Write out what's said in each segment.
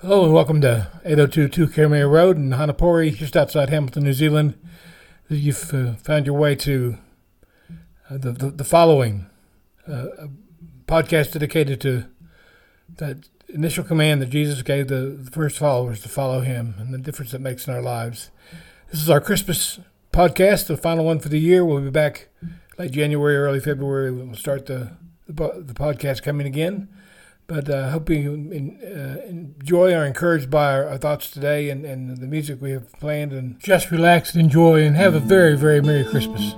Hello and welcome to 8022 Karamea Road in Hanapori, just outside Hamilton, New Zealand. You've uh, found your way to uh, the, the, the following uh, podcast dedicated to that initial command that Jesus gave the, the first followers to follow him and the difference it makes in our lives. This is our Christmas podcast, the final one for the year. We'll be back late January, early February. We'll start the, the, the podcast coming again. But I uh, hope you in, uh, enjoy or encouraged by our, our, thoughts today and, and the music we have planned. And just relax and enjoy and have a very, very Merry Christmas.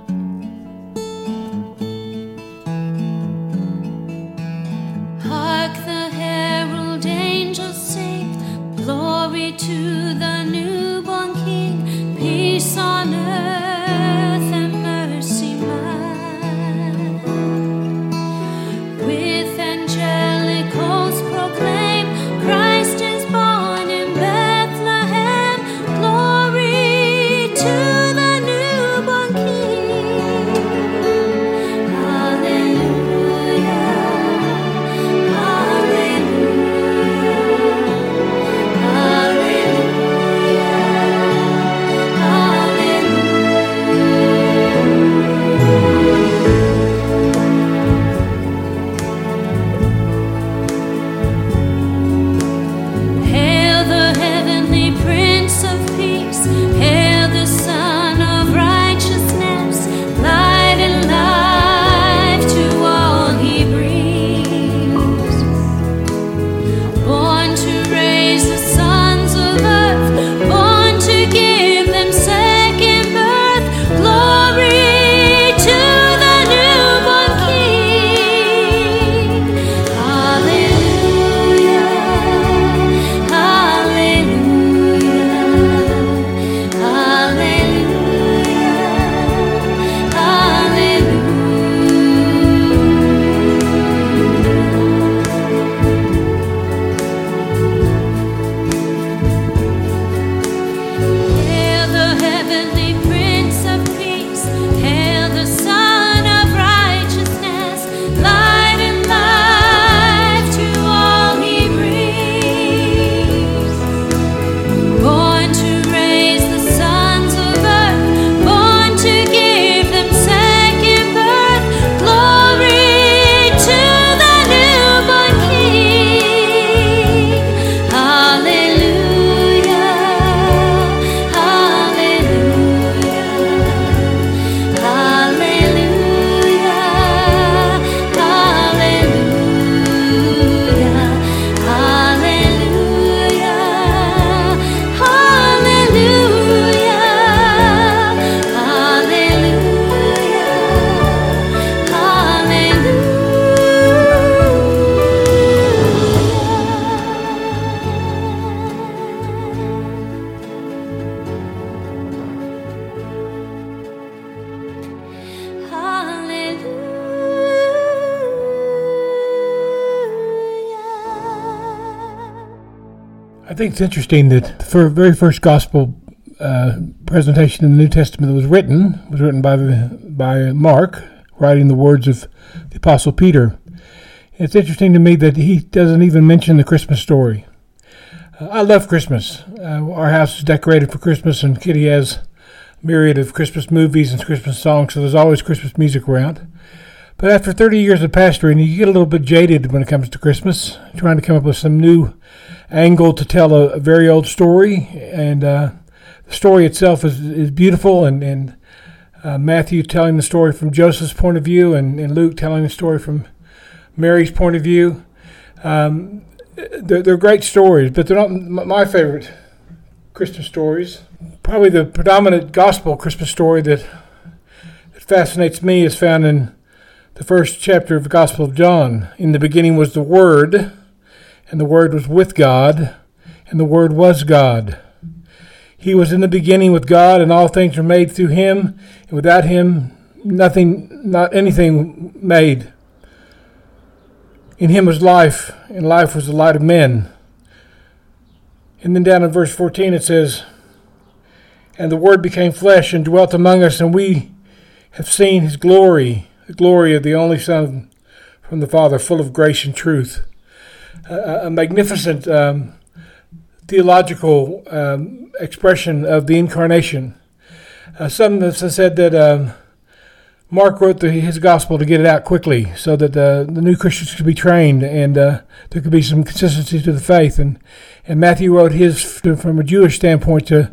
Think it's interesting that the very first gospel uh, presentation in the New Testament that was written was written by the, by Mark, writing the words of the Apostle Peter. It's interesting to me that he doesn't even mention the Christmas story. Uh, I love Christmas. Uh, our house is decorated for Christmas, and Kitty has myriad of Christmas movies and Christmas songs, so there's always Christmas music around. But after 30 years of pastoring, you get a little bit jaded when it comes to Christmas, trying to come up with some new angle to tell a, a very old story. And uh, the story itself is, is beautiful, and, and uh, Matthew telling the story from Joseph's point of view, and, and Luke telling the story from Mary's point of view. Um, they're, they're great stories, but they're not my favorite Christmas stories. Probably the predominant gospel Christmas story that, that fascinates me is found in the first chapter of the Gospel of John. In the beginning was the Word, and the Word was with God, and the Word was God. He was in the beginning with God, and all things were made through him, and without him nothing not anything made. In him was life, and life was the light of men. And then down in verse 14 it says, And the Word became flesh and dwelt among us, and we have seen his glory, the glory of the only Son from the Father, full of grace and truth. A, magnificent um, theological um, expression of the incarnation. Uh, some have said that um, Mark wrote the, his gospel to get it out quickly so that the, the new Christians could be trained and uh, there could be some consistency to the faith. And, and Matthew wrote his from a Jewish standpoint to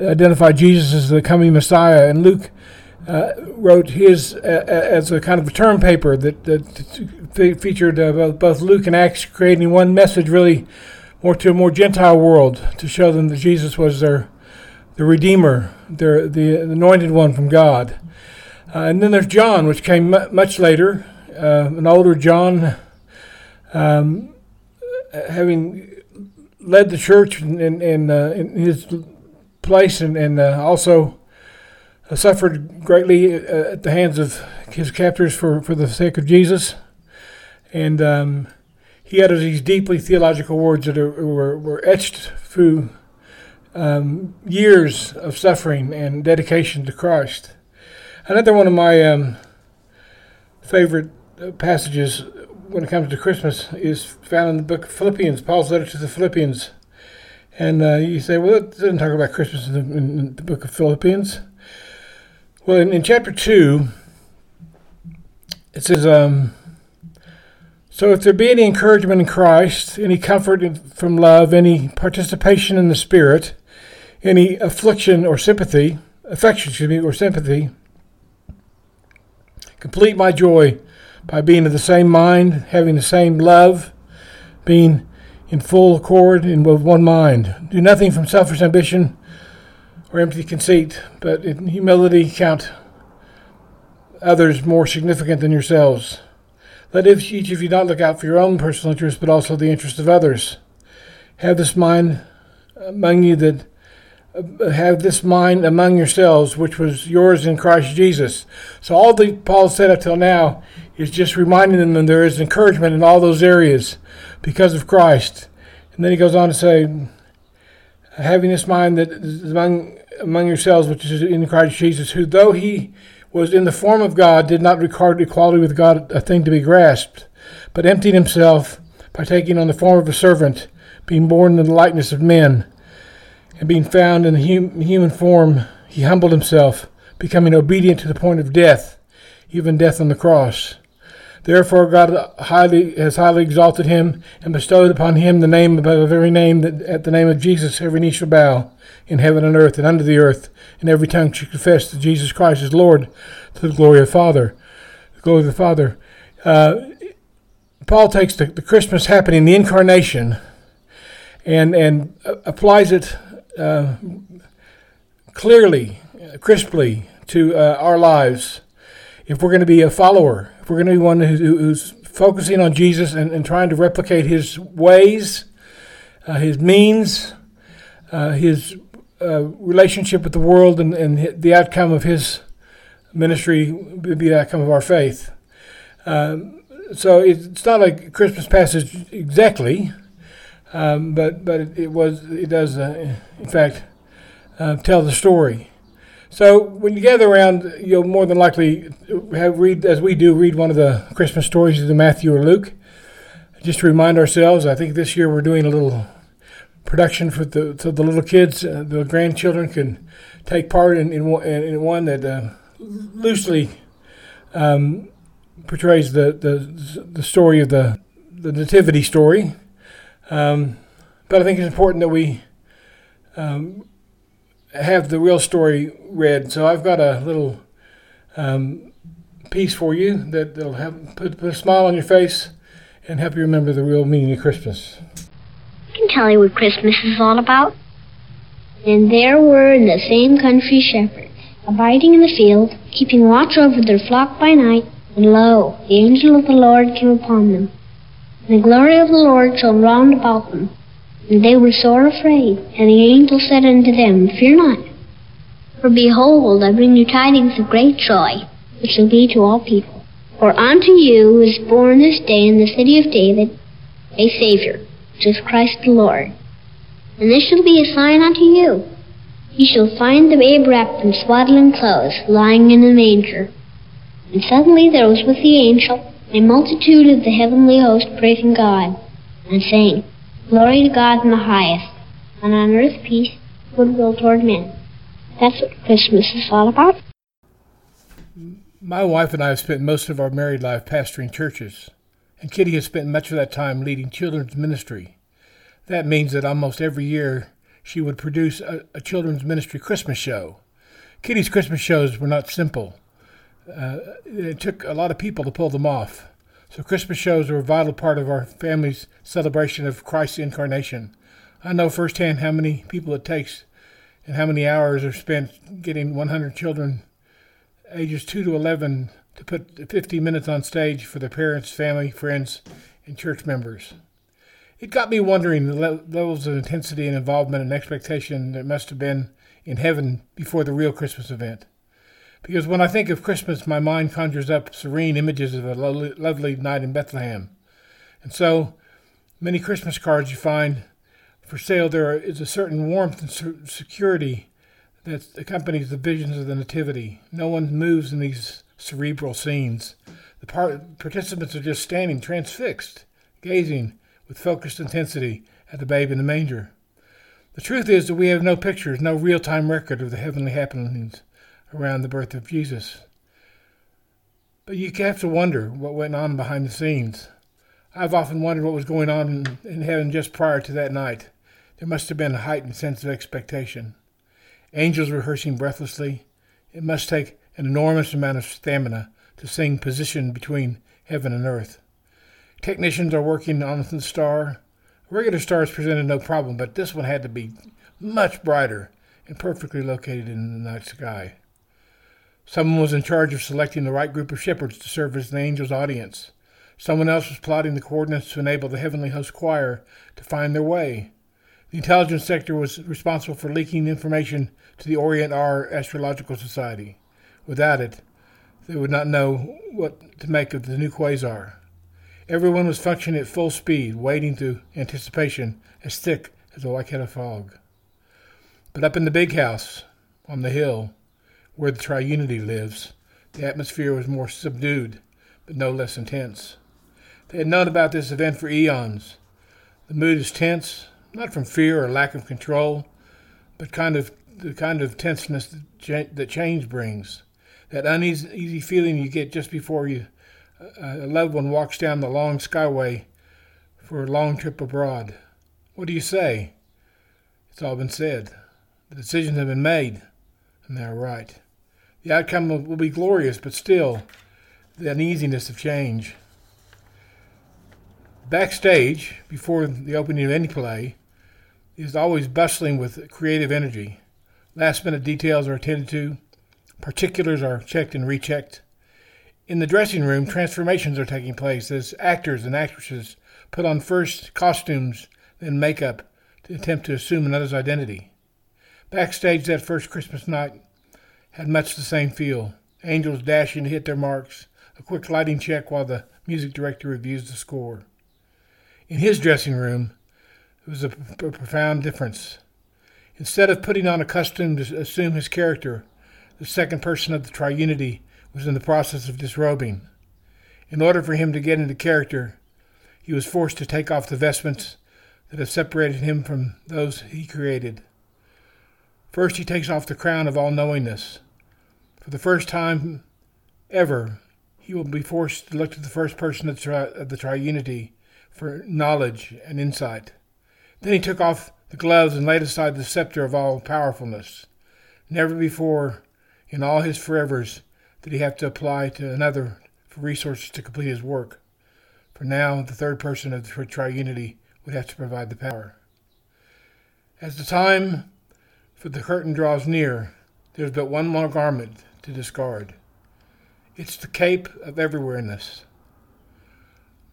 identify Jesus as the coming Messiah. And Luke uh, wrote his uh, as a kind of a term paper that, that featured uh, both Luke and Acts, creating one message really more to a more Gentile world to show them that Jesus was their the Redeemer, their the anointed one from God. Uh, and then there's John, which came m- much later, uh, an older John, um, having led the church in, in, in, uh, his place and, and uh, also uh, suffered greatly uh, at the hands of his captors for, for the sake of Jesus. And um, he had these deeply theological words that are, were, were etched through um, years of suffering and dedication to Christ. Another one of my um, favorite uh, passages when it comes to Christmas is found in the book of Philippians, Paul's letter to the Philippians. And uh, you say, well, it doesn't talk about Christmas in the, in the book of Philippians. Well, in, in chapter 2, it says, um, So if there be any encouragement in Christ, any comfort from love, any participation in the Spirit, any affliction or sympathy, affection, excuse me, or sympathy, Complete my joy by being of the same mind, having the same love, being in full accord and with one mind. Do nothing from selfish ambition or empty conceit, but in humility count others more significant than yourselves. Let each of you not look out for your own personal interests, but also the interests of others. Have this mind among you that uh, have this mind among yourselves, which was yours in Christ Jesus. So all that Paul said up till now is just reminding them that there is encouragement in all those areas because of Christ. And then he goes on to say, having this mind that is among among yourselves, which is in Christ Jesus, who though he was in the form of God, did not regard equality with God a thing to be grasped, but emptied himself by taking on the form of a servant, being born in the likeness of men and being found in hum- human form, he humbled himself, becoming obedient to the point of death, even death on the cross. Therefore, God highly has highly exalted him and bestowed upon him the name above the very name that at the name of Jesus every knee shall bow in heaven and earth and under the earth, and every tongue shall confess that Jesus Christ is Lord to the glory of the Father. The glory of the Father. Uh, Paul takes the, the Christmas happening, the incarnation, and and applies it uh, clearly, crisply to uh, our lives. If we're going to be a follower, if we're going to be one who's, who's focusing on Jesus and, and, trying to replicate his ways, uh, his means, uh, his uh, relationship with the world, and, and, the outcome of his ministry would be the outcome of our faith. Um, so it's not a Christmas passage exactly, um, but but it, it, was it does uh, in fact uh, tell the story. So when you gather around, you'll more than likely have read as we do read one of the Christmas stories of Matthew or Luke. Just to remind ourselves, I think this year we're doing a little production for the so the little kids, uh, the grandchildren can take part in in, in one that uh, loosely um, portrays the, the the story of the the nativity story um, but I think it's important that we um, have the real story read. So I've got a little um, piece for you that will have put, put, a smile on your face and help you remember the real meaning of Christmas. Tell you what Christmas is all about. And there were in the same country shepherds, abiding in the field, keeping watch over their flock by night. And lo, the angel of the Lord came upon them And the glory of the Lord shone round about them. And they were sore afraid. And the angel said unto them, Fear not. For behold, I bring you tidings of great joy, which shall be to all people. For unto you is born this day in the city of David a Savior, is Christ the Lord. And this shall be a sign unto you. Ye shall find the babe wrapped in swaddling clothes, lying in a manger. And suddenly there was with the angel a multitude of the heavenly host praising God, and saying, Glory to God in the highest, and on earth peace, goodwill toward men. That's what Christmas is all about. My wife and I have spent most of our married life pastoring churches, and Kitty has spent much of that time leading children's ministry. That means that almost every year she would produce a, a children's ministry Christmas show. Kitty's Christmas shows were not simple. Uh, it took a lot of people to pull them off. So Christmas shows are a vital part of our family's celebration of Christ's incarnation. I know firsthand how many people it takes and how many hours are spent getting 100 children ages 2 to 11 to put 50 minutes on stage for the parents, family, friends, and church members. It got me wondering the le- levels of intensity and involvement and expectation that must have been in heaven before the real Christmas event. Because when I think of Christmas, my mind conjures up serene images of a lovely night in Bethlehem. And so, many Christmas cards you find for sale, there is a certain warmth and security that accompanies the visions of the Nativity. No one moves in these cerebral scenes. The part- participants are just standing transfixed, gazing with focused intensity at the babe in the manger. The truth is that we have no pictures, no real time record of the heavenly happenings around the birth of Jesus. But you have to wonder what went on behind the scenes. I've often wondered what was going on in, in heaven just prior to that night. There must have been a heightened sense of expectation. Angels rehearsing breathlessly. It must take an enormous amount of stamina to sing positioned between heaven and earth. Technicians are working on the star. Regular stars presented no problem, but this one had to be much brighter and perfectly located in the night sky. Someone was in charge of selecting the right group of shepherds to serve as the angel's audience. Someone else was plotting the coordinates to enable the heavenly host choir to find their way. The intelligence sector was responsible for leaking information to the Orient R Astrological Society. Without it, they would not know what to make of the new quasar. Everyone was functioning at full speed, waiting through anticipation as thick as a Waikato fog. But up in the big house, on the hill, where the triunity lives, the atmosphere was more subdued, but no less intense. They had known about this event for eons. The mood is tense, not from fear or lack of control, but kind of the kind of tenseness that change brings. That uneasy feeling you get just before you a loved one walks down the long skyway for a long trip abroad. What do you say? It's all been said. The decisions have been made, and they are right. The outcome will be glorious, but still, the uneasiness of change. Backstage, before the opening of any play, is always bustling with creative energy. Last minute details are attended to, particulars are checked and rechecked. In the dressing room, transformations are taking place as actors and actresses put on first costumes, then makeup to attempt to assume another's identity. Backstage that first Christmas night had much the same feel. Angels dashing to hit their marks, a quick lighting check while the music director reviews the score. In his dressing room, there was a profound difference. Instead of putting on a costume to assume his character, the second person of the triunity was in the process of disrobing. In order for him to get into character, he was forced to take off the vestments that have separated him from those he created. First, he takes off the crown of all knowingness. For the first time ever, he will be forced to look to the first person of the triunity for knowledge and insight. Then he took off the gloves and laid aside the scepter of all powerfulness. Never before, in all his forevers, did he have to apply to another for resources to complete his work. For now, the third person of the triunity would have to provide the power. As the time for the curtain draws near, there is but one more garment to discard. It's the cape of everywhereness.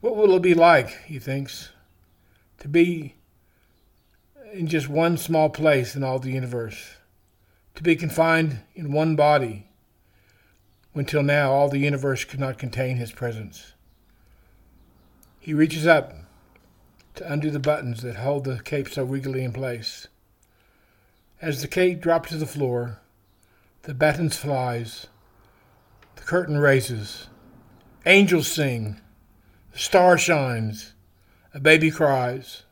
What will it be like, he thinks, to be in just one small place in all the universe, to be confined in one body, when till now all the universe could not contain his presence. He reaches up to undo the buttons that hold the cape so regally in place. As the cape drops to the floor, the buttons flies, the curtain raises, angels sing, the star shines, a baby cries.